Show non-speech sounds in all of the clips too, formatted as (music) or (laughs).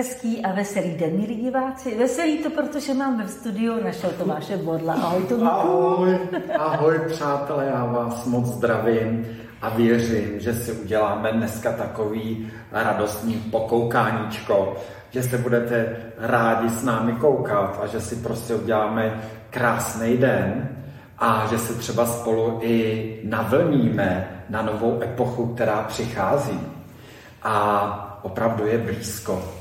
Hezký a veselý den, milí diváci. Veselý to, protože mám ve studiu našeho Tomáše Bodla. Ahoj, Tomku. Ahoj, ahoj, přátelé, já vás moc zdravím a věřím, že si uděláme dneska takový radostný pokoukáníčko, že se budete rádi s námi koukat a že si prostě uděláme krásný den a že se třeba spolu i navlníme na novou epochu, která přichází a opravdu je blízko.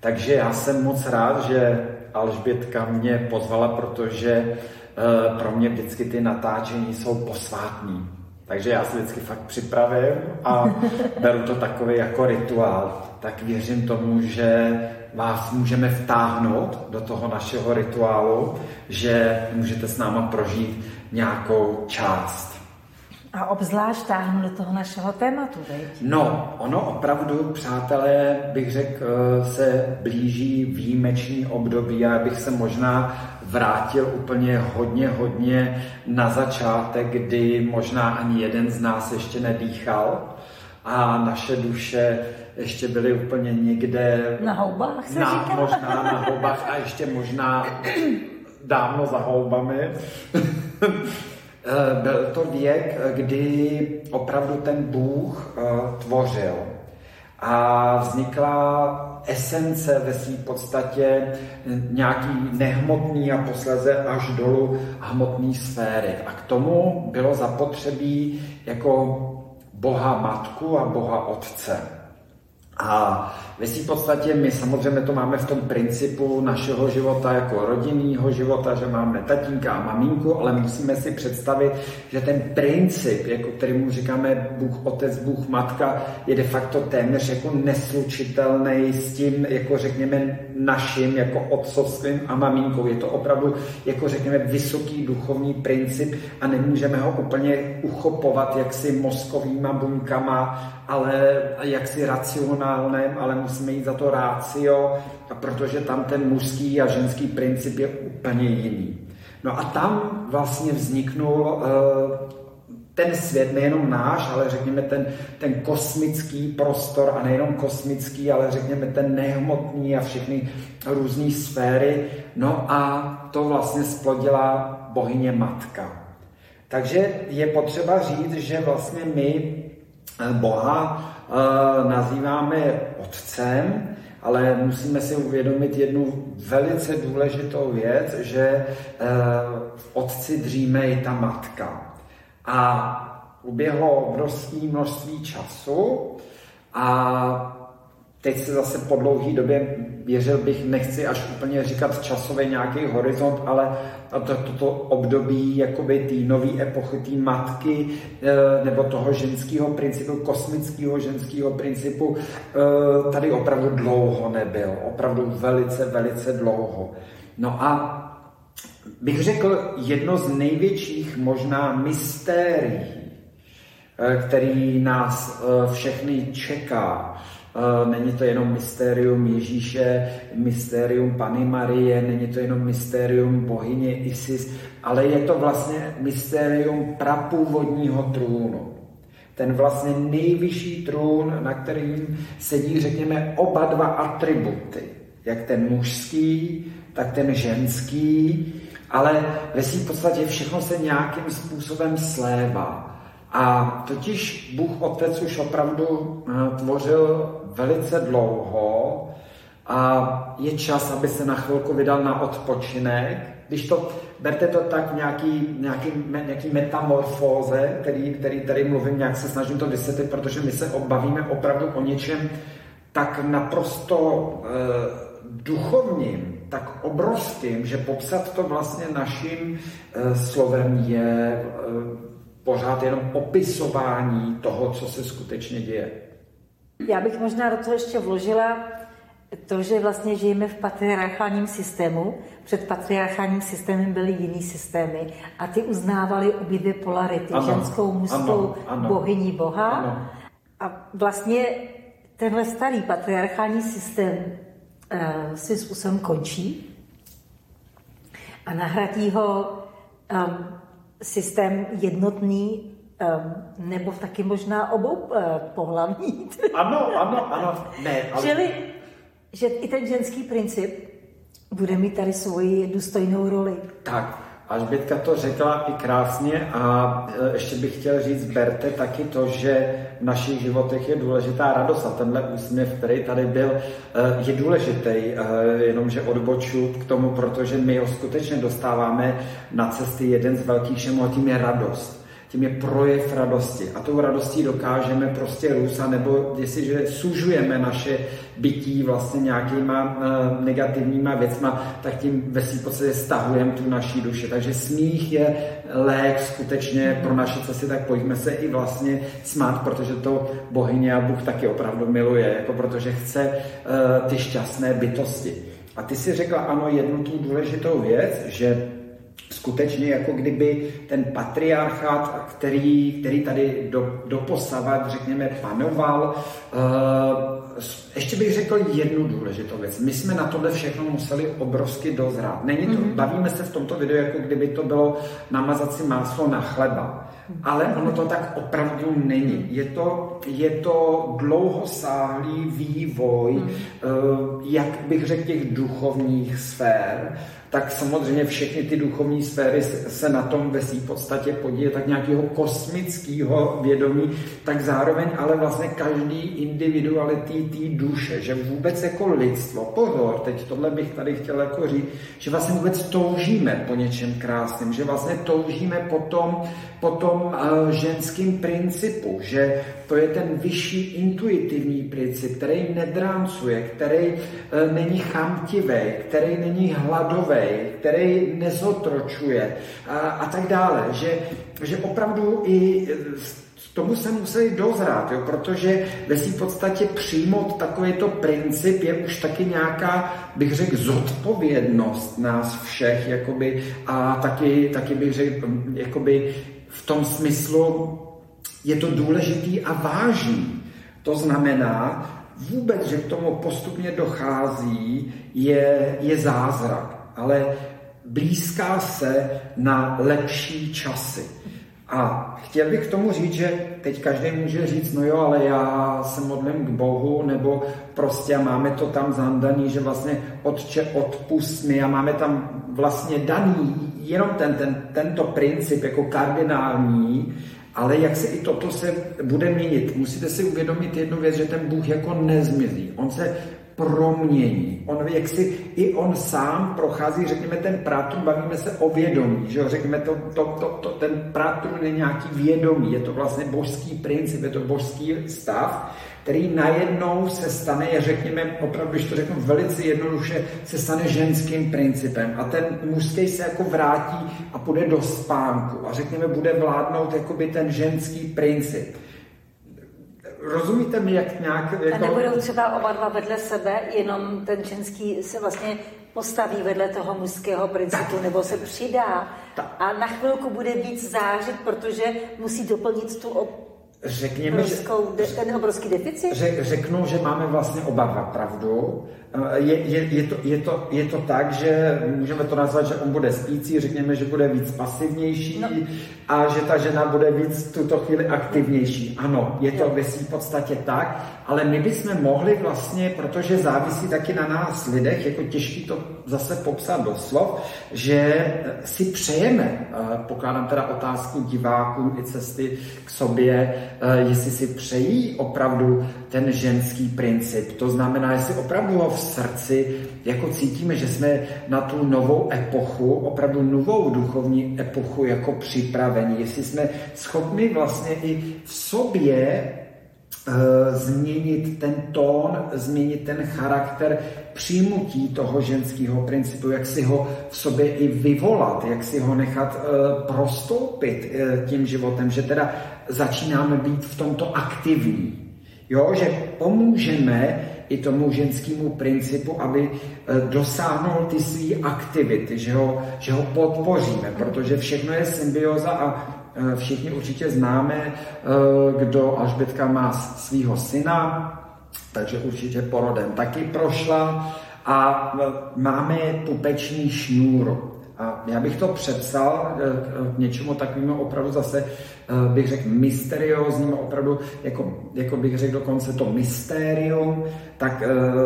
Takže já jsem moc rád, že Alžbětka mě pozvala, protože eh, pro mě vždycky ty natáčení jsou posvátní. Takže já se vždycky fakt připravím a (laughs) beru to takový jako rituál. Tak věřím tomu, že vás můžeme vtáhnout do toho našeho rituálu, že můžete s náma prožít nějakou část. A obzvlášť táhnu do toho našeho tématu, veď? No, ono opravdu, přátelé, bych řekl, se blíží výjimečný období a bych se možná vrátil úplně hodně, hodně na začátek, kdy možná ani jeden z nás ještě nedýchal a naše duše ještě byly úplně někde... Na houbách se na, říká. Možná na houbách a ještě možná (clears throat) dávno za houbami. Eh, byl to věk, kdy opravdu ten Bůh eh, tvořil a vznikla esence ve své podstatě nějaký nehmotný a posléze až dolů hmotný sféry. A k tomu bylo zapotřebí jako Boha Matku a Boha Otce. A ve v podstatě my samozřejmě to máme v tom principu našeho života jako rodinného života, že máme tatínka a maminku, ale musíme si představit, že ten princip, jako který mu říkáme Bůh Otec, Bůh Matka, je de facto téměř jako neslučitelný s tím, jako řekněme, naším, jako otcovstvím a maminkou. Je to opravdu, jako řekněme, vysoký duchovní princip a nemůžeme ho úplně uchopovat jaksi mozkovýma buňkama, ale jaksi racionálním, ale musíme jít za to rácio, protože tam ten mužský a ženský princip je úplně jiný. No a tam vlastně vzniknul ten svět, nejenom náš, ale řekněme ten, ten kosmický prostor a nejenom kosmický, ale řekněme ten nehmotný a všechny různé sféry. No a to vlastně splodila bohyně matka. Takže je potřeba říct, že vlastně my Boha nazýváme otcem, ale musíme si uvědomit jednu velice důležitou věc, že v otci dříme i ta matka. A uběhlo obrovské množství času a teď se zase po dlouhé době, věřil bych, nechci až úplně říkat časový nějaký horizont, ale toto to, to období jakoby té nové epochy, té matky eh, nebo toho ženského principu, kosmického ženského principu, eh, tady opravdu dlouho nebyl. Opravdu velice, velice dlouho. No a bych řekl, jedno z největších možná mystérií, eh, který nás všechny čeká, Není to jenom mystérium Ježíše, mystérium Pany Marie, není to jenom mystérium bohyně Isis, ale je to vlastně mystérium prapůvodního trůnu. Ten vlastně nejvyšší trůn, na kterým sedí, řekněme, oba dva atributy. Jak ten mužský, tak ten ženský, ale ve svým podstatě všechno se nějakým způsobem slévá. A totiž Bůh Otec už opravdu eh, tvořil velice dlouho a je čas, aby se na chvilku vydal na odpočinek. Když to, berte to tak v nějaký, nějaký, nějaký metamorfóze, který, který tady mluvím, nějak se snažím to vysvětlit, protože my se obavíme opravdu o něčem tak naprosto e, duchovním, tak obrovským, že popsat to vlastně naším e, slovem je pořád jenom opisování toho, co se skutečně děje. Já bych možná do toho ještě vložila to, že vlastně žijeme v patriarchálním systému. Před patriarchálním systémem byly jiný systémy a ty uznávaly obě dvě polarity, ano, ženskou, mužskou, bohyní boha. Ano. A vlastně tenhle starý patriarchální systém uh, si způsobem končí a nahradí ho um, systém jednotný Um, nebo taky možná obou uh, pohlavní. Ano, ano, ano. Ne, ale... Čili že i ten ženský princip bude mít tady svoji důstojnou roli. Tak, Alžbětka to řekla i krásně a e, ještě bych chtěl říct, berte taky to, že v našich životech je důležitá radost a tenhle úsměv, který tady byl, e, je důležitý, e, jenomže odboču k tomu, protože my ho skutečně dostáváme na cesty. Jeden z velkých šemů a tím je radost tím je projev radosti. A tou radostí dokážeme prostě růst, nebo jestliže sužujeme naše bytí vlastně nějakýma uh, negativníma věcma, tak tím ve svým podstatě stahujeme tu naší duši. Takže smích je lék skutečně pro naše cesty, tak pojďme se i vlastně smát, protože to bohyně a Bůh taky opravdu miluje, jako protože chce uh, ty šťastné bytosti. A ty si řekla ano jednu tu důležitou věc, že skutečně jako kdyby ten patriarchát, který, který tady do, doposavat, řekněme, panoval. Uh, ještě bych řekl jednu důležitou věc. My jsme na tohle všechno museli obrovsky dozrát. Není to, mm-hmm. bavíme se v tomto videu, jako kdyby to bylo namazat si máslo na chleba. Ale ono to tak opravdu není. Je to, je to dlouhosáhlý vývoj, mm. jak bych řekl, těch duchovních sfér, tak samozřejmě všechny ty duchovní sféry se na tom ve své podstatě podíje tak nějakého kosmického vědomí, tak zároveň ale vlastně každý individualitý té duše, že vůbec jako lidstvo, pozor, teď tohle bych tady chtěl jako říct, že vlastně vůbec toužíme po něčem krásném, že vlastně toužíme potom, po tom uh, ženském principu, že to je ten vyšší intuitivní princip, který nedráncuje, který uh, není chamtivý, který není hladový, který nezotročuje a, a tak dále. Že, že opravdu i tomu se museli dozrát, jo, protože ve svým podstatě přijmout takovýto princip je už taky nějaká, bych řekl, zodpovědnost nás všech, jakoby, a taky, taky bych řekl, jakoby v tom smyslu je to důležitý a vážný. To znamená, vůbec, že k tomu postupně dochází, je, je zázrak ale blízká se na lepší časy. A chtěl bych k tomu říct, že teď každý může říct, no jo, ale já se modlím k Bohu, nebo prostě máme to tam zandaný, že vlastně Otče odpust mi a máme tam vlastně daný jenom ten, ten, tento princip jako kardinální, ale jak se i toto se bude měnit, musíte si uvědomit jednu věc, že ten Bůh jako nezmizí. On se promění. On, jak si i on sám prochází, řekněme, ten prátrun, bavíme se o vědomí, že jo, řekněme, to, to, to, to, ten prátrun je nějaký vědomí, je to vlastně božský princip, je to božský stav, který najednou se stane, řekněme, opravdu, když to řeknu velice jednoduše, se stane ženským principem a ten mužský se jako vrátí a půjde do spánku a řekněme, bude vládnout jakoby ten ženský princip. Rozumíte mi, jak nějak... Jako... A nebudou třeba oba dva vedle sebe, jenom ten ženský se vlastně postaví vedle toho mužského principu, tak. nebo se přidá tak. a na chvilku bude víc zářit, protože musí doplnit tu řekněme, obrovskou, že, ten obrovský deficit? Řek, řeknu, že máme vlastně oba dva pravdu. Eh, je, je, je, to, je, to, je to tak, že můžeme to nazvat, že on bude spící, řekněme, že bude víc pasivnější no. a že ta žena bude víc v tuto chvíli aktivnější. Ano, je to ve své podstatě tak, ale my bychom mohli vlastně, protože závisí taky na nás lidech, jako těžký to zase popsat do slov, že si přejeme, eh, pokládám teda otázku divákům i cesty k sobě, eh, jestli si přejí opravdu ten ženský princip. To znamená, jestli opravdu v srdci jako cítíme, že jsme na tu novou epochu, opravdu novou duchovní epochu jako připraveni. Jestli jsme schopni vlastně i v sobě Eh, změnit ten tón, změnit ten charakter přijmutí toho ženského principu, jak si ho v sobě i vyvolat, jak si ho nechat uh, prostoupit uh, tím životem, že teda začínáme být v tomto aktivní. Jo, že pomůžeme i tomu ženskému principu, aby dosáhnul ty své aktivity, že ho, že ho podpoříme, protože všechno je symbioza a Eh, všichni určitě známe, eh, kdo Alžbětka má svého syna, takže určitě porodem taky prošla a eh, máme pupeční šňůru. A já bych to přepsal k něčemu takovému opravdu zase, bych řekl, mysteriózním, opravdu, jako, jako bych řekl dokonce to mystérium, tak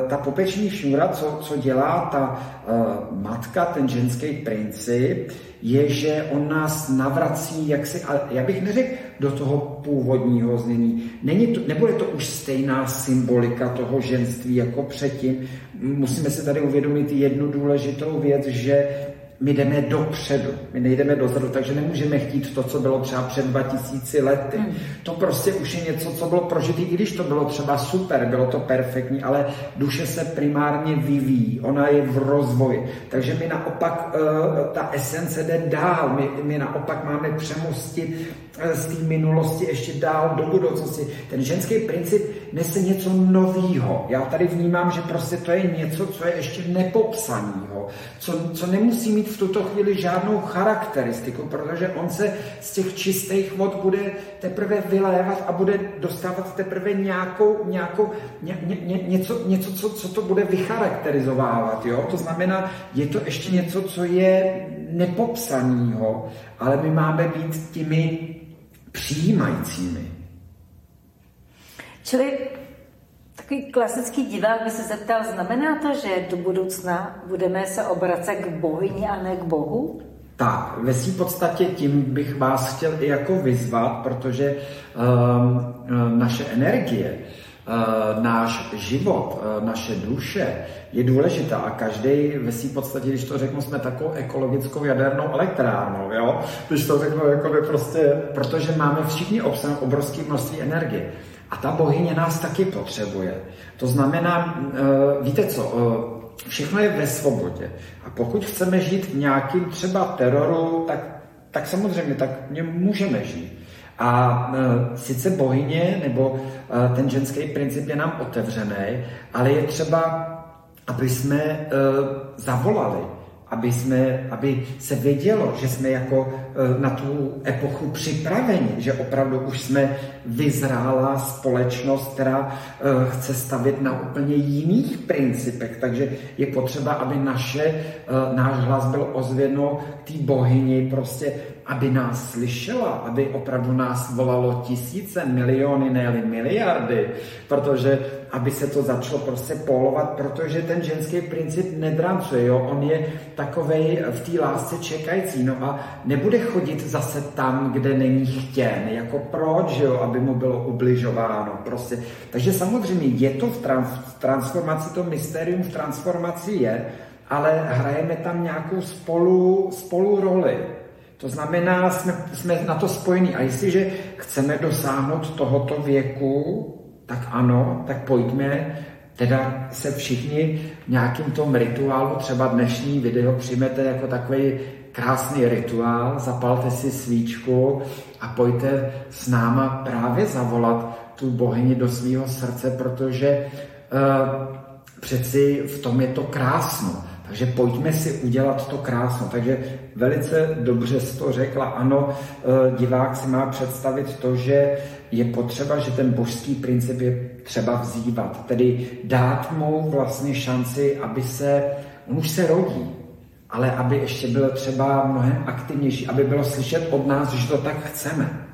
ta popeční šňůra, co, co dělá ta matka, ten ženský princip, je, že on nás navrací, jak si, ale já bych neřekl do toho původního znění. Není to, nebude to už stejná symbolika toho ženství jako předtím. Musíme se tady uvědomit jednu důležitou věc, že my jdeme dopředu, my nejdeme dozadu, takže nemůžeme chtít to, co bylo třeba před 2000 lety. Hmm. To prostě už je něco, co bylo prožité, i když to bylo třeba super, bylo to perfektní, ale duše se primárně vyvíjí, ona je v rozvoji. Takže my naopak, uh, ta esence jde dál, my, my naopak máme přemostit eh, z té minulosti ještě dál do budoucnosti. Ten ženský princip nese něco novýho. Já tady vnímám, že prostě to je něco, co je ještě nepopsaného, co, co nemusí mít v tuto chvíli žádnou charakteristiku, protože on se z těch čistých vod bude teprve vylévat a bude dostávat teprve nějakou, nějakou ně, ně, něco, něco co, co to bude vycharakterizovávat. Jo? To znamená, je to ještě něco, co je nepopsaného, ale my máme být těmi přijímajícími. Čili takový klasický divák by se zeptal, znamená to, že do budoucna budeme se obracet k bohyni a ne k Bohu? Tak, ve své podstatě tím bych vás chtěl i jako vyzvat, protože um, naše energie, uh, náš život, uh, naše duše je důležitá a každý ve své podstatě, když to řeknu, jsme takovou ekologickou jadernou elektrárnou, jo? Když to řeknu, jako by prostě, protože máme všichni obsah obrovské množství energie. A ta bohyně nás taky potřebuje. To znamená, eh, víte co, eh, všechno je ve svobodě. A pokud chceme žít v nějakým třeba teroru, tak, tak samozřejmě, tak mě můžeme žít. A e, sice bohyně nebo ten ženský princip je nám otevřený, ale je třeba, aby jsme zavolali aby, jsme, aby se vědělo, že jsme jako e, na tu epochu připraveni, že opravdu už jsme vyzrálá společnost, která e, chce stavět na úplně jiných principech. Takže je potřeba, aby naše, e, náš hlas byl ozvěno té bohyni, prostě aby nás slyšela, aby opravdu nás volalo tisíce, miliony, ne miliardy, protože aby se to začalo prostě polovat, protože ten ženský princip nedrancuje, jo? on je takovej v té lásce čekající, no a nebude chodit zase tam, kde není chtěn, jako proč, jo? aby mu bylo ubližováno, prostě. Takže samozřejmě je to v, trans- transformaci, to mysterium v transformaci je, ale hrajeme tam nějakou spolu, spolu roli. To znamená, jsme, jsme na to spojení. A jestliže chceme dosáhnout tohoto věku, tak ano, tak pojďme teda se všichni nějakým tom rituálu, třeba dnešní video přijmete jako takový krásný rituál, zapalte si svíčku a pojďte s náma právě zavolat tu bohyni do svého srdce, protože uh, přeci v tom je to krásno. Takže pojďme si udělat to krásno. Takže velice dobře jsi to řekla. Ano, eh, divák si má představit to, že je potřeba, že ten božský princip je třeba vzývat. Tedy dát mu vlastně šanci, aby se, on už se rodí, ale aby ještě byl třeba mnohem aktivnější, aby bylo slyšet od nás, že to tak chceme.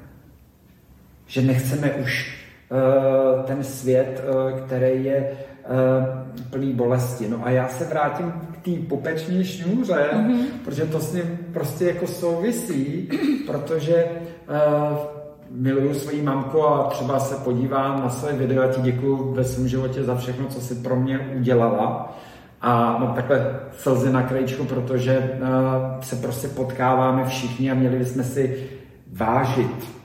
Že nechceme už uh, ten svět, uh, který je plný bolesti. No a já se vrátím k té pupeční šňůře, mm-hmm. protože to s ním prostě jako souvisí, (clears throat) protože uh, miluju svoji mamku a třeba se podívám na své video a ti děkuju ve svém životě za všechno, co si pro mě udělala. A no takhle slzy na krajičku, protože uh, se prostě potkáváme všichni a měli bychom si vážit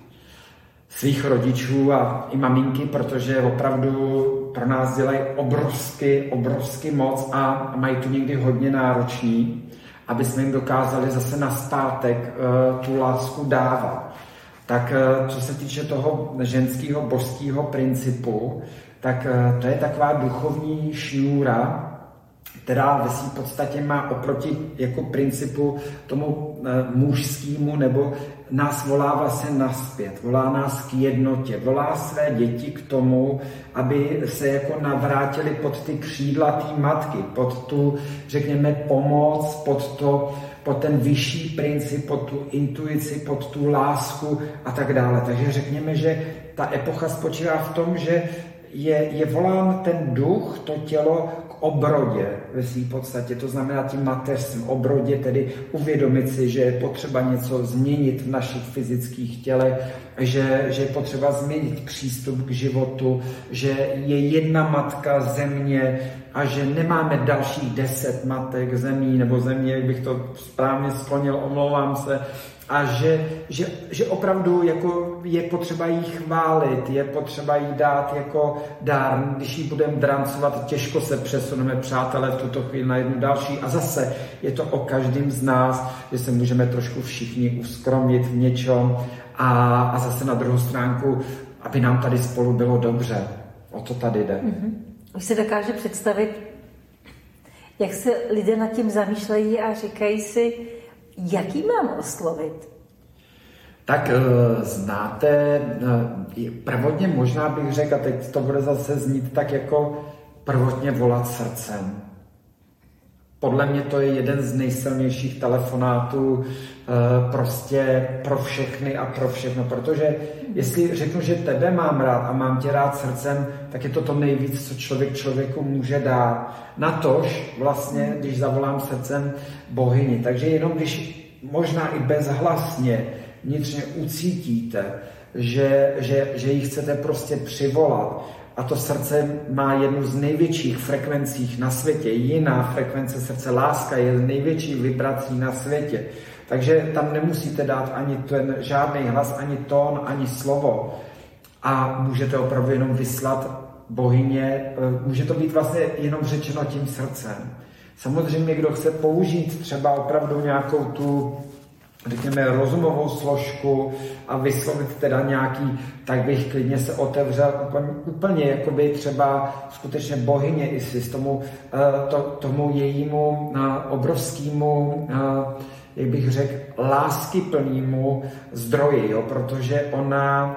svých rodičů a i maminky, protože opravdu pro nás dělají obrovsky, obrovsky moc a mají tu někdy hodně náročný, aby jsme jim dokázali zase na zpátek uh, tu lásku dávat. Tak uh, co se týče toho ženského božského principu, tak uh, to je taková duchovní šňůra, která ve své podstatě má oproti jako principu tomu mužskému, nebo nás volá vlastně naspět, volá nás k jednotě, volá své děti k tomu, aby se jako navrátili pod ty křídla té matky, pod tu, řekněme, pomoc, pod, to, pod ten vyšší princip, pod tu intuici, pod tu lásku a tak dále. Takže řekněme, že ta epocha spočívá v tom, že je, je volán ten duch, to tělo obrodě ve své podstatě, to znamená tím mateřstvím obrodě, tedy uvědomit si, že je potřeba něco změnit v našich fyzických tělech, že, že je potřeba změnit přístup k životu, že je jedna matka země a že nemáme dalších deset matek zemí nebo země, jak bych to správně sklonil, omlouvám se, a že, že, že opravdu jako je potřeba jí chválit, je potřeba jí dát jako dár. Když jí budeme drancovat, těžko se přesuneme, přátelé, v tuto chvíli na jednu další. A zase je to o každém z nás, že se můžeme trošku všichni uskromit v něčem a, a zase na druhou stránku, aby nám tady spolu bylo dobře. O to tady jde. Mm-hmm. Už si dokáže představit, jak se lidé nad tím zamýšlejí a říkají si, Jaký mám oslovit? Tak eh, znáte, eh, prvotně možná bych řekl, a teď to bude zase znít tak jako prvotně volat srdcem. Podle mě to je jeden z nejsilnějších telefonátů eh, prostě pro všechny a pro všechno, protože jestli řeknu, že tebe mám rád a mám tě rád srdcem, tak je to to nejvíc, co člověk člověku může dát. Na tož vlastně, když zavolám srdcem bohyni. Takže jenom když možná i bezhlasně vnitřně ucítíte, že, že, že ji chcete prostě přivolat, a to srdce má jednu z největších frekvencí na světě. Jiná frekvence srdce, láska je největší vibrací na světě. Takže tam nemusíte dát ani ten žádný hlas, ani tón, ani slovo. A můžete opravdu jenom vyslat bohyně, může to být vlastně jenom řečeno tím srdcem. Samozřejmě, kdo chce použít třeba opravdu nějakou tu řekněme, rozumovou složku a vyslovit teda nějaký, tak bych klidně se otevřel úplně, úplně jakoby třeba skutečně bohyně Isis, tomu, eh, to, tomu jejímu eh, obrovskému, eh, jak bych řekl, láskyplnému zdroji, jo, protože ona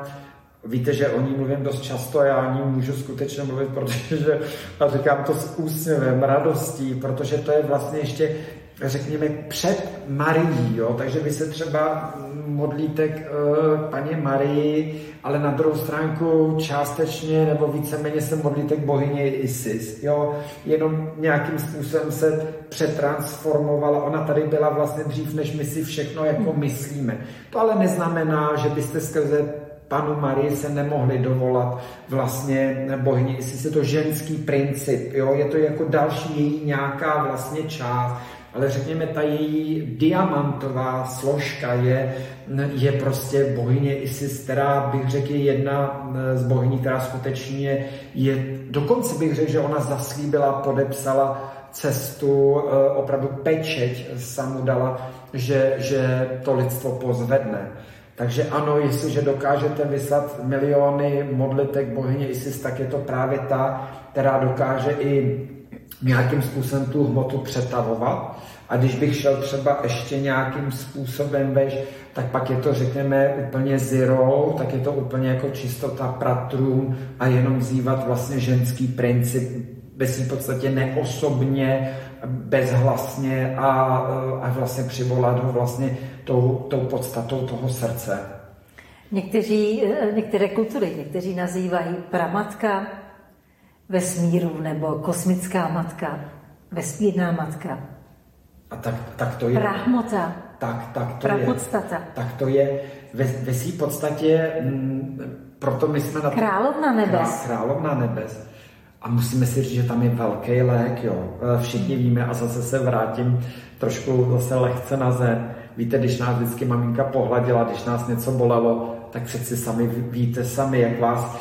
Víte, že o ní mluvím dost často, já o ní můžu skutečně mluvit, (laughs) protože a říkám to s úsměvem, radostí, protože to je vlastně ještě řekněme, před Marií, jo? takže vy se třeba modlíte k uh, paně Marii, ale na druhou stránku částečně nebo víceméně se modlíte k bohyně Isis. Jo? Jenom nějakým způsobem se přetransformovala. Ona tady byla vlastně dřív, než my si všechno jako myslíme. To ale neznamená, že byste skrze panu Marii se nemohli dovolat vlastně bohyni Isis. Je to ženský princip, jo? je to jako další její nějaká vlastně část ale řekněme, ta její diamantová složka je, je prostě bohyně Isis, která bych řekl je jedna z bohyní, která skutečně je, dokonce bych řekl, že ona zaslíbila, podepsala cestu, eh, opravdu pečeť samu dala, že, že to lidstvo pozvedne. Takže ano, jestliže dokážete vyslat miliony modlitek bohyně Isis, tak je to právě ta, která dokáže i nějakým způsobem tu hmotu přetavovat. A když bych šel třeba ještě nějakým způsobem veš, tak pak je to, řekněme, úplně zero, tak je to úplně jako čistota pratrům a jenom vzývat vlastně ženský princip bez v podstatě neosobně, bezhlasně a, a vlastně přivolat ho vlastně tou, tou podstatou toho srdce. Někteří, některé kultury, někteří nazývají pramatka vesmíru nebo kosmická matka, vesmírná matka. A tak, tak to je. Prahmota. Tak, tak to Prapodstata. je. Tak to je. Ve, ve svý podstatě, m, mm, proto my jsme na Královna nebes. Krá, královna nebes. A musíme si říct, že tam je velký lék, jo. E, všichni víme a zase se vrátím trošku zase lehce na zem. Víte, když nás vždycky maminka pohladila, když nás něco bolelo, tak přeci sami víte sami, jak vás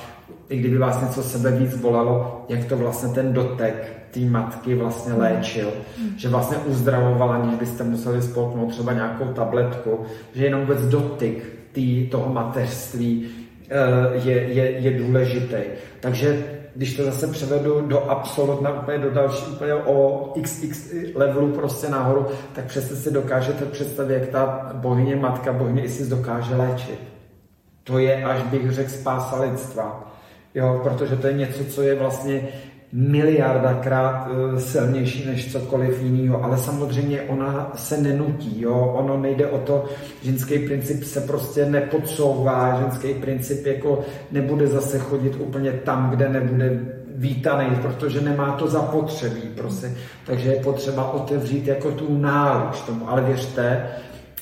i kdyby vás něco sebe víc bolelo, jak to vlastně ten dotek té matky vlastně hmm. léčil, mm. že vlastně uzdravoval, aniž byste museli spolknout třeba nějakou tabletku, že jenom vůbec dotyk tý, toho mateřství eh, je, je, je důležitý. Takže když to zase převedu do absolutna, úplně do další, úplně o xx levelu prostě nahoru, tak přesně si dokážete představit, jak ta bohyně matka, bohyně Isis dokáže léčit. To je, až bych řekl, spása lidstva. Jo, protože to je něco, co je vlastně miliardakrát eh, silnější než cokoliv jiného, ale samozřejmě ona se nenutí, jo? ono nejde o to, ženský princip se prostě nepodsouvá, ženský princip jako nebude zase chodit úplně tam, kde nebude vítaný, protože nemá to zapotřebí prostě. Takže je potřeba otevřít jako tu náruč tomu, ale věřte,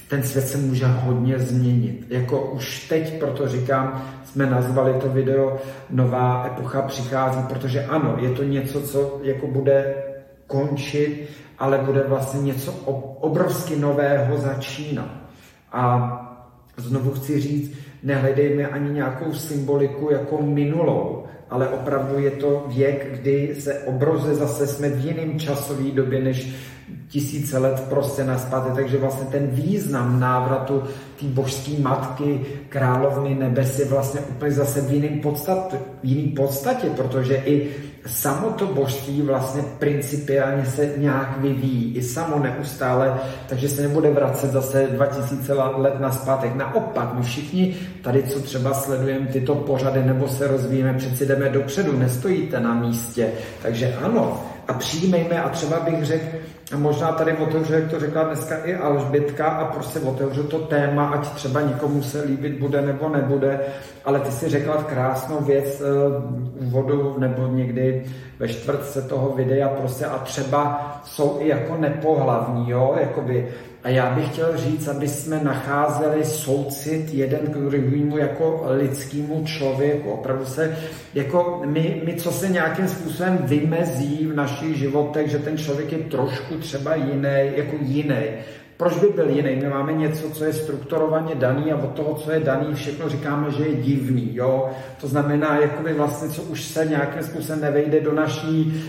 ten svět se může hodně změnit. Jako už teď, proto říkám, jsme nazvali to video Nová epocha přichází, protože ano, je to něco, co jako bude končit, ale bude vlastně něco obrovsky nového začínat. A znovu chci říct, nehledejme ani nějakou symboliku jako minulou, ale opravdu je to věk, kdy se obroze zase jsme v jiném časové době, než tisíce let prostě naspátek, takže vlastně ten význam návratu té božské matky, královny nebes je vlastně úplně zase v jiném podstat, jiný podstatě, protože i samo to božství vlastně principiálně se nějak vyvíjí, i samo neustále, takže se nebude vracet zase 2000 let naspátek. Naopak, my všichni tady, co třeba sledujeme tyto pořady nebo se rozvíjíme, přeci jdeme dopředu, nestojíte na místě. Takže ano, a přijímejme a třeba bych řekl, a možná tady otevřu, jak to řekla dneska i Alžbětka a prostě otevřu to téma, ať třeba někomu se líbit bude nebo nebude, ale ty si řekla krásnou věc uh, vodu nebo někdy ve čtvrtce toho videa prostě a třeba jsou i jako nepohlavní, jo, jakoby a já bych chtěl říct, aby jsme nacházeli soucit jeden k druhému jako lidskému člověku. Opravdu se, jako my, my, co se nějakým způsobem vymezí v našich životech, že ten člověk je trošku třeba jiný, jako jiný. Proč by byl jiný? My máme něco, co je strukturovaně daný a od toho, co je daný, všechno říkáme, že je divný. Jo? To znamená, jakoby vlastně, co už se nějakým způsobem nevejde do naší,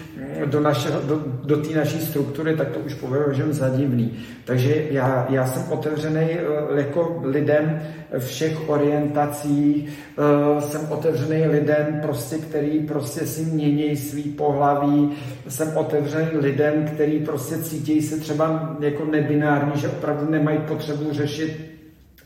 do, naše, do, do té naší struktury, tak to už považujeme za divný. Takže já, já jsem otevřený eh, jako lidem všech orientací, eh, jsem otevřený lidem, prostě, který prostě si mění svý pohlaví, jsem otevřený lidem, který prostě cítí se třeba jako nebinární, že opravdu nemají potřebu řešit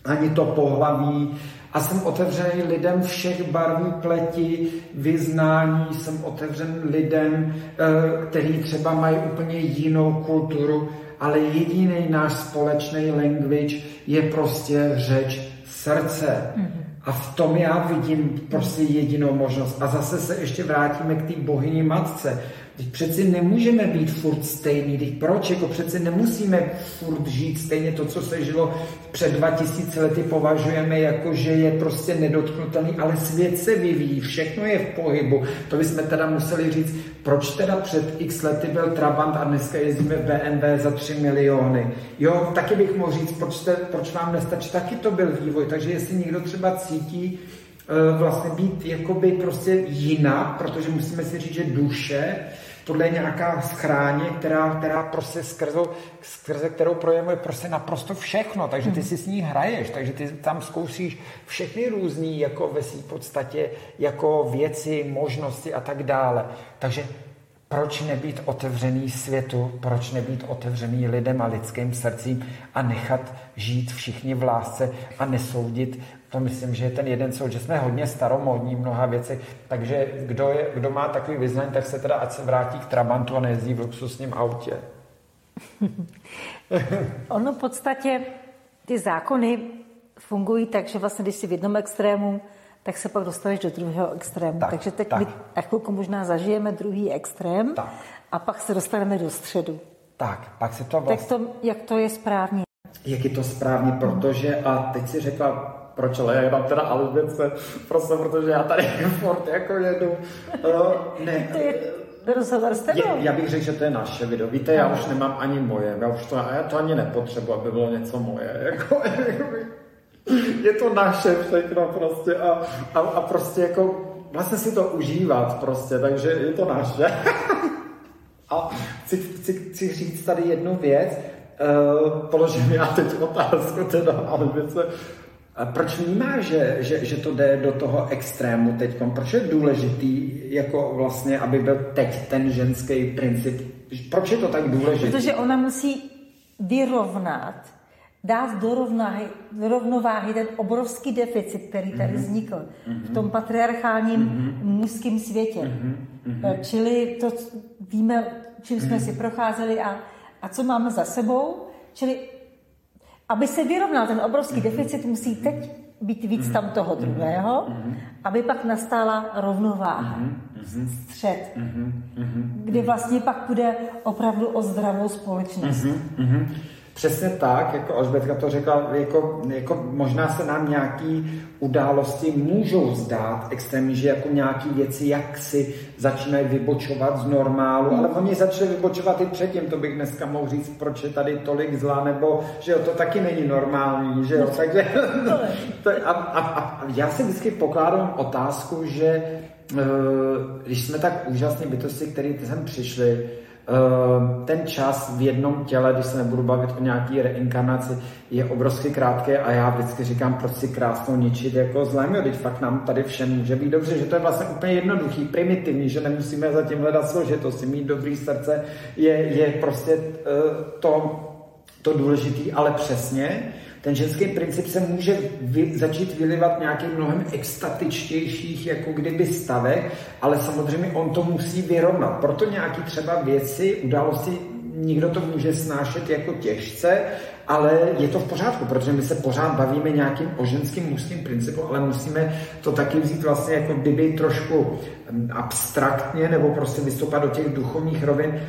ani to pohlaví, a jsem otevřený lidem všech barví pleti, vyznání, jsem otevřen lidem, eh, kteří třeba mají úplně jinou kulturu, ale jediný náš společný language je prostě řeč srdce. Mm-hmm. A v tom já vidím prostě jedinou možnost. A zase se ještě vrátíme k té bohyni matce. Teď přeci nemůžeme být furt stejný. Teď proč? Jako přeci nemusíme furt žít stejně to, co se žilo před 2000 lety, považujeme jako, že je prostě nedotknutelný, ale svět se vyvíjí, všechno je v pohybu. To bychom teda museli říct, proč teda před x lety byl Trabant a dneska jezdíme v BMW za 3 miliony. Jo, taky bych mohl říct, proč, te, proč vám nestačí, taky to byl vývoj. Takže jestli někdo třeba cítí, eh, vlastně být jakoby prostě jiná, protože musíme si říct, že duše tohle je nějaká schráně, která, která prostě skrze, skrze kterou projevuje prostě naprosto všechno, takže ty si s ní hraješ, takže ty tam zkoušíš všechny různé jako ve své podstatě jako věci, možnosti a tak dále. Takže proč nebýt otevřený světu, proč nebýt otevřený lidem a lidským srdcím a nechat žít všichni v lásce a nesoudit to myslím, že je ten jeden soud, že jsme hodně staromodní mnoha věci, takže kdo, je, kdo má takový vyznání, tak se teda ať se vrátí k Trabantu a nejezdí v luxusním autě. (laughs) ono v podstatě ty zákony fungují tak, že vlastně když jsi v jednom extrému, tak se pak dostaneš do druhého extrému. Tak, Takže teď tak. my na chvilku možná zažijeme druhý extrém tak. a pak se dostaneme do středu. Tak, pak se to vlastně... Tak to, jak to je správně? Jak je to správně, protože, a teď si řekla proč, ale já jenom teda Alžbětce, prostě protože já tady (laughs) furt jako jedu. Uh, ne, rozhovor s tebou. Já bych řekl, že to je naše video. Víte, já už nemám ani moje, já už to, a já to ani nepotřebuji, aby bylo něco moje. (laughs) Jako, je to naše všechno prostě a, a, a prostě jako vlastně si to užívat prostě, takže je to naše. (laughs) a chci, chci, chci říct tady jednu věc, uh, položím já teď otázku teda, ale věce, A proč vnímá, že, že, že to jde do toho extrému teď? Proč je důležitý, jako vlastně, aby byl teď ten ženský princip? Proč je to tak důležité? Protože ona musí vyrovnat, dát do, rovnáhy, do rovnováhy ten obrovský deficit, který tady mm-hmm. vznikl mm-hmm. v tom patriarchálním mm-hmm. mužském světě. Mm-hmm. Čili to víme, čím jsme mm-hmm. si procházeli a, a co máme za sebou. Čili aby se vyrovnal ten obrovský deficit, musí teď být víc tam toho druhého, aby pak nastala rovnováha, střed, kdy vlastně pak bude opravdu o zdravou společnost. Přesně tak, jako Alžbětka to řekla, jako, jako možná se nám nějaký události můžou zdát extrémní, že jako nějaký věci jak si začínají vybočovat z normálu, ale oni začali vybočovat i předtím, to bych dneska mohl říct, proč je tady tolik zla, nebo že jo, to taky není normální, že jo, takže to, (laughs) a, a, a já si vždycky pokládám otázku, že eh, když jsme tak úžasní bytosti, které sem přišli, ten čas v jednom těle, když se nebudu bavit o nějaký reinkarnaci, je obrovsky krátký a já vždycky říkám, proč si krásnou ničit jako zlém, jo, teď fakt nám tady všem může být dobře, že to je vlastně úplně jednoduchý, primitivní, že nemusíme zatím hledat složitosti, mít dobrý srdce je, je prostě uh, to, to důležitý, ale přesně, ten ženský princip se může vy, začít vylivat nějakým mnohem extatičtějších jako kdyby stavek, ale samozřejmě on to musí vyrovnat. Proto nějaký třeba věci, události někdo to může snášet jako těžce, ale je to v pořádku, protože my se pořád bavíme nějakým o ženským mužským principu, ale musíme to taky vzít vlastně jako kdyby trošku mm, abstraktně nebo prostě vystoupat do těch duchovních rovin.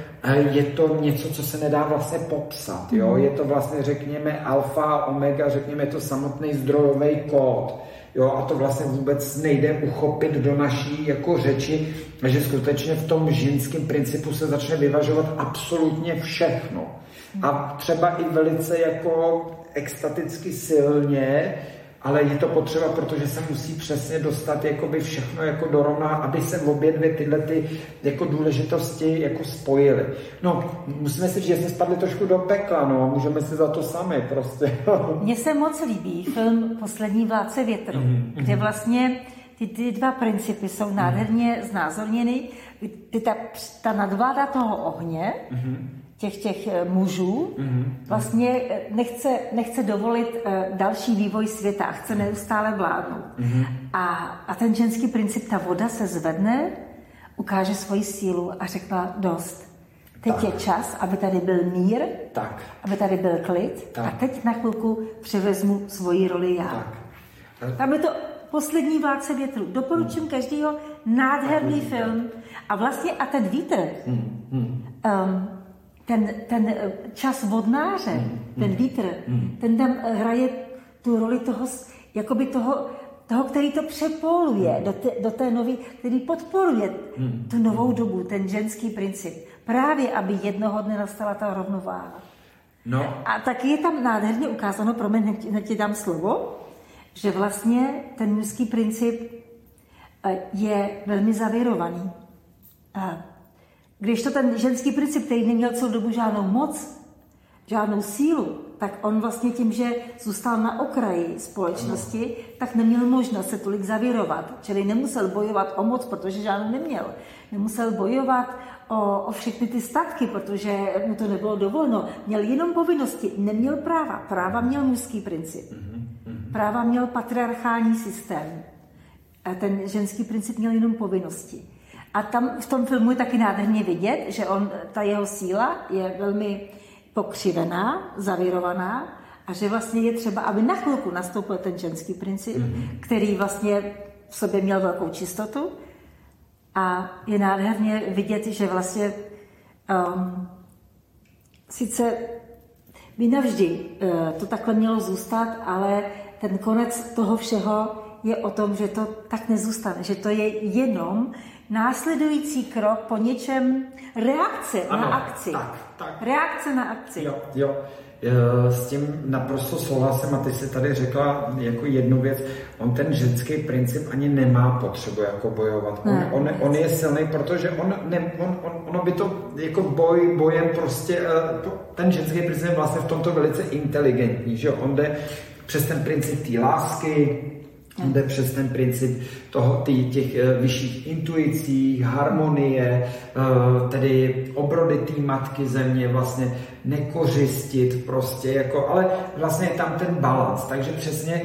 Je to něco, co se nedá vlastně popsat. Jo? Mhm. Je to vlastně, řekněme, alfa, omega, řekněme, to samotný zdrojový kód. Jo, a to vlastně vůbec nejde uchopit do naší jako řeči, že skutečně v tom ženském principu se začne vyvažovat absolutně všechno. A třeba i velice jako extaticky silně, ale je to potřeba, protože se musí přesně dostat jakoby všechno jako do rovna, aby se obě dvě tyhle ty jako důležitosti jako spojily. No, musíme si říct, že jsme spadli trošku do pekla, no, můžeme si za to sami prostě. (laughs) Mně se moc líbí film Poslední vládce větru, mm-hmm. kde vlastně ty, ty dva principy jsou mm-hmm. nádherně znázorněny. Ty, ta, ta nadvláda toho ohně, mm-hmm těch, těch eh, mužů mm-hmm. vlastně eh, nechce, nechce dovolit eh, další vývoj světa a chce neustále vládnout. Mm-hmm. A, a ten ženský princip, ta voda se zvedne, ukáže svoji sílu a řekla dost. Teď tak. je čas, aby tady byl mír, tak. aby tady byl klid tak. a teď na chvilku převezmu svoji roli já. Tak. Tam je to poslední vládce větru. Doporučím každýho nádherný film. A vlastně a ten vítr, mm, mm. Um, ten, ten eh, čas vodnáře, mm, ten mm, vítr, mm. ten tam eh, hraje tu roli toho, jakoby toho, toho, který to přepoluje mm. do té, do té nový, který podporuje mm. tu novou dobu, ten ženský princip. Právě, aby jednoho dne nastala ta rovnováha. No. A taky je tam nádherně ukázáno, pro mě hned ti dám slovo, že vlastně ten mužský princip eh, je velmi zavěrovaný. A když to ten ženský princip, který neměl celou dobu žádnou moc, žádnou sílu, tak on vlastně tím, že zůstal na okraji společnosti, tak neměl možnost se tolik zavěrovat. Čili nemusel bojovat o moc, protože žádnou neměl. Nemusel bojovat o, o všechny ty statky, protože mu to nebylo dovolno. Měl jenom povinnosti, neměl práva. Práva měl mužský princip. Práva měl patriarchální systém. A ten ženský princip měl jenom povinnosti. A tam v tom filmu je taky nádherně vidět, že on, ta jeho síla je velmi pokřivená, zavírovaná a že vlastně je třeba, aby na chvilku nastoupil ten ženský princip, mm-hmm. který vlastně v sobě měl velkou čistotu a je nádherně vidět, že vlastně um, sice by navždy uh, to takhle mělo zůstat, ale ten konec toho všeho je o tom, že to tak nezůstane, že to je jenom následující krok po něčem reakce ano, na akci. Tak, tak. Reakce na akci. Jo, jo. S tím naprosto souhlasím a ty si tady řekla jako jednu věc, on ten ženský princip ani nemá potřebu jako bojovat. On, ne, on, on je silný, protože on, ne, on, on, ono by to jako boj, bojem prostě, eh, ten ženský princip je vlastně v tomto velice inteligentní, že on jde přes ten princip té lásky, jde přes ten princip toho, těch eh, vyšších intuicí, harmonie, eh, tedy obrody té matky země, vlastně nekořistit prostě, jako, ale vlastně je tam ten balans, takže přesně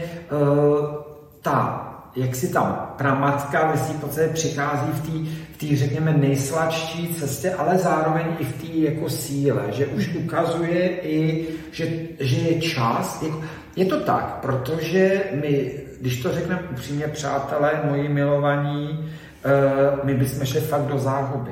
ta jak si tam pramatka ve svým podstatě přichází v té, v tý, řekněme, nejsladší cestě, ale zároveň i v té jako síle, že už ukazuje i, že, že je čas. Jako, je to tak, protože my, když to řekneme upřímně, přátelé, moji milovaní, uh, my bychom šli fakt do záhuby.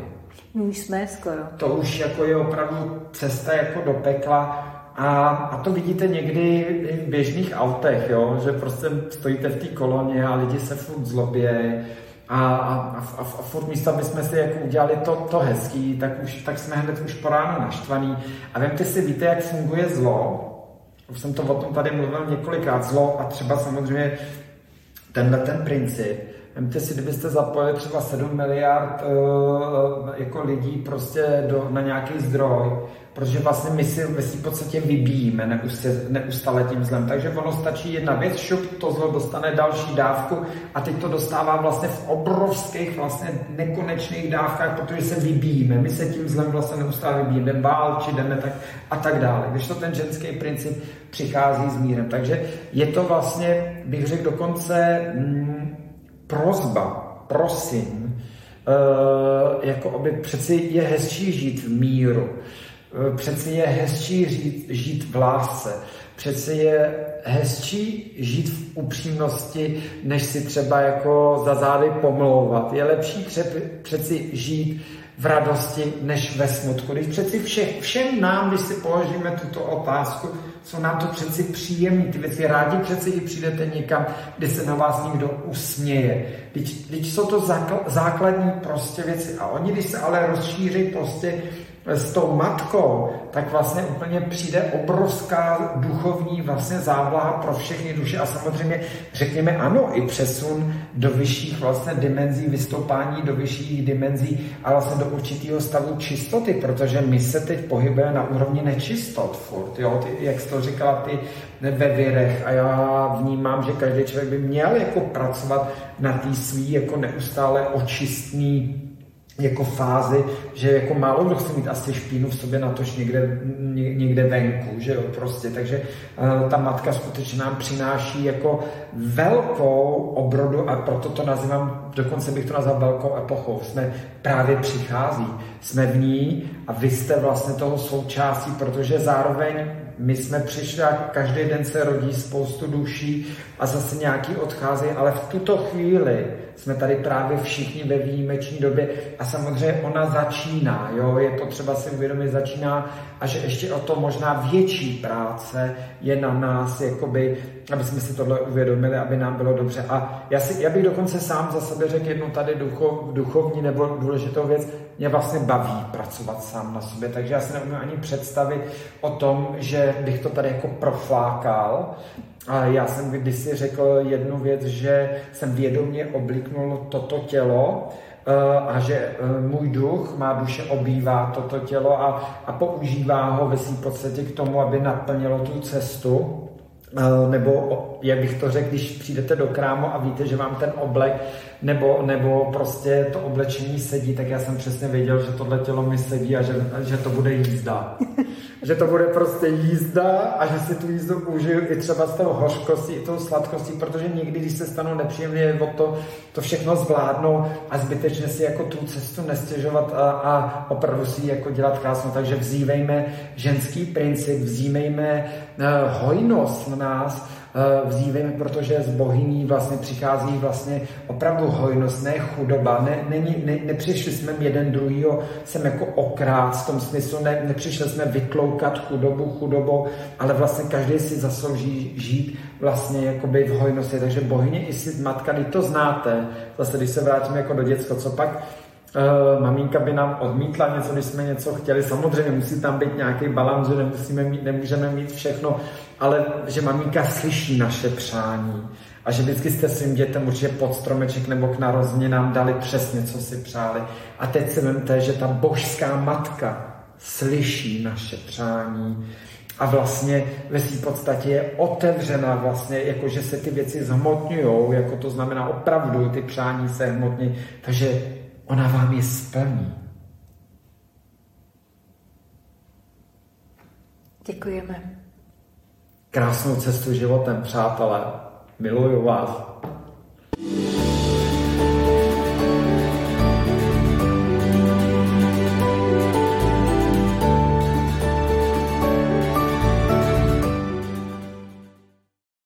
My už jsme skoro. To už jako je opravdu cesta jako do pekla a, a to vidíte někdy v běžných autech, jo? že prostě stojíte v té koloně a lidi se furt zlobě a, a, a, a, a furt místo, aby jsme si jako udělali to, to hezký, tak, už, tak jsme hned už po ráno naštvaný. A vemte si, víte, jak funguje zlo? Už jsem to o tom tady mluvil několikrát. Zlo a třeba samozřejmě tenhle ten princip. Vemte si, kdybyste zapojili třeba 7 miliard uh, jako lidí prostě do, na nějaký zdroj, protože vlastně my si ve svým podstatě vybíjíme neustále, neustále tím zlem. Takže ono stačí jedna věc, šup, to zlo dostane další dávku a teď to dostává vlastně v obrovských, vlastně nekonečných dávkách, protože se vybíjíme. My se tím zlem vlastně neustále vybíjíme, jdeme či jdeme tak a tak dále. Když to ten ženský princip přichází s mírem. Takže je to vlastně, bych řekl dokonce, mm, prozba, prosím, Uh, jako aby přeci je hezčí žít v míru. Eh, přeci je hezčí žít, žít v lásce. Přeci je hezčí žít v upřímnosti, než si třeba jako za zády pomlouvat. Je lepší přeci žít v radosti, než ve smutku. Když přeci vše, všem nám, když si položíme tuto otázku, jsou nám to přeci příjemné ty věci. Rádi přeci i přijdete někam, kde se na vás někdo usměje. Když jsou to základní prostě věci. A oni, když se ale rozšíří prostě s tou matkou, tak vlastně úplně přijde obrovská duchovní vlastně závlaha pro všechny duše. A samozřejmě řekněme ano, i přesun do vyšších vlastně dimenzí, vystoupání do vyšších dimenzí a vlastně do určitého stavu čistoty, protože my se teď pohybujeme na úrovni nečistot furt, jo, ty, jak jsi to říkala ty ve virech a já vnímám, že každý člověk by měl jako pracovat na té svý jako neustále očistný jako fázi, že jako málo kdo chce mít asi špínu v sobě, natož někde, někde venku, že jo, prostě. Takže uh, ta matka skutečně nám přináší jako velkou obrodu a proto to nazývám, dokonce bych to nazval velkou epochou. Jsme právě přichází, jsme v ní a vy jste vlastně toho součástí, protože zároveň my jsme přišli a každý den se rodí spoustu duší a zase nějaký odchází, ale v tuto chvíli jsme tady právě všichni ve výjimečné době. A samozřejmě ona začíná, jo, je to třeba si uvědomit, začíná a že ještě o to možná větší práce je na nás, jakoby, aby jsme si tohle uvědomili, aby nám bylo dobře. A já, si, já bych dokonce sám za sebe řekl jednu tady duchov, duchovní nebo důležitou věc, mě vlastně baví pracovat sám na sobě, takže já si neumím ani představit o tom, že bych to tady jako proflákal, a já jsem kdysi řekl jednu věc, že jsem vědomě obliknul toto tělo eh, a že eh, můj duch, má duše obývá toto tělo a, a používá ho ve svým podstatě k tomu, aby naplnilo tu cestu. Eh, nebo jak bych to řekl, když přijdete do krámu a víte, že vám ten oblek nebo, nebo prostě to oblečení sedí, tak já jsem přesně věděl, že tohle tělo mi sedí a že, že to bude jízda. (laughs) že to bude prostě jízda a že si tu jízdu užiju i třeba z toho hořkosti, i tou sladkosti, protože někdy, když se stanou nepříjemně, o to, to všechno zvládnou a zbytečně si jako tu cestu nestěžovat a, a opravdu si jako dělat krásnou. Takže vzívejme ženský princip, vzímejme uh, hojnost na nás, Eh, vzívejme, protože z bohyní vlastně přichází vlastně opravdu hojnost, ne chudoba, ne, není, ne, nepřišli jsme jeden druhýho sem jako okrát v tom smyslu, ne, nepřišli jsme vykloukat chudobu chudobou, ale vlastně každý si zaslouží žít vlastně jakoby v hojnosti, takže bohyně i si matka, když to znáte, zase když se vrátíme jako do děcka, co pak Uh, maminka by nám odmítla něco, když jsme něco chtěli. Samozřejmě musí tam být nějaký balans, že nemusíme mít, nemůžeme mít všechno, ale že maminka slyší naše přání a že vždycky jste svým dětem určitě pod stromeček nebo k narozeninám dali přesně, co si přáli. A teď si vemte, že ta božská matka slyší naše přání a vlastně ve své podstatě je otevřena vlastně, jako že se ty věci zhmotňují, jako to znamená opravdu, ty přání se hmotní, takže ona vám je splní. Děkujeme. Krásnou cestu životem, přátelé. Miluju vás. thank you